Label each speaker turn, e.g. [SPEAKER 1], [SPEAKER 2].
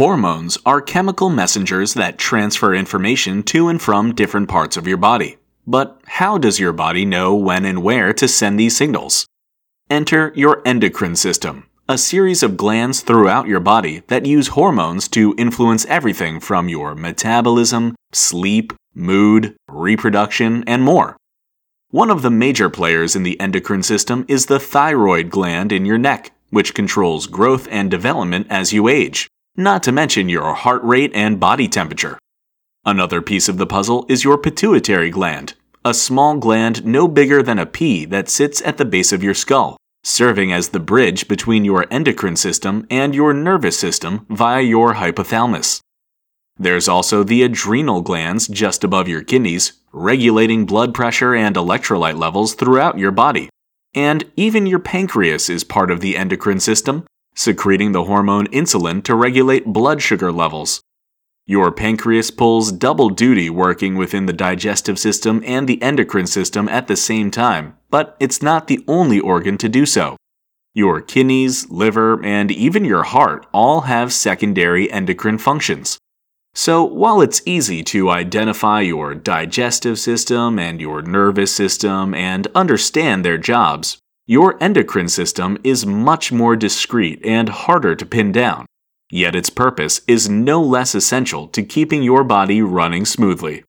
[SPEAKER 1] Hormones are chemical messengers that transfer information to and from different parts of your body. But how does your body know when and where to send these signals? Enter your endocrine system, a series of glands throughout your body that use hormones to influence everything from your metabolism, sleep, mood, reproduction, and more. One of the major players in the endocrine system is the thyroid gland in your neck, which controls growth and development as you age not to mention your heart rate and body temperature. Another piece of the puzzle is your pituitary gland, a small gland no bigger than a pea that sits at the base of your skull, serving as the bridge between your endocrine system and your nervous system via your hypothalamus. There's also the adrenal glands just above your kidneys, regulating blood pressure and electrolyte levels throughout your body. And even your pancreas is part of the endocrine system, secreting the hormone insulin to regulate blood sugar levels. Your pancreas pulls double duty working within the digestive system and the endocrine system at the same time, but it's not the only organ to do so. Your kidneys, liver, and even your heart all have secondary endocrine functions. So, while it's easy to identify your digestive system and your nervous system and understand their jobs, your endocrine system is much more discreet and harder to pin down, yet its purpose is no less essential to keeping your body running smoothly.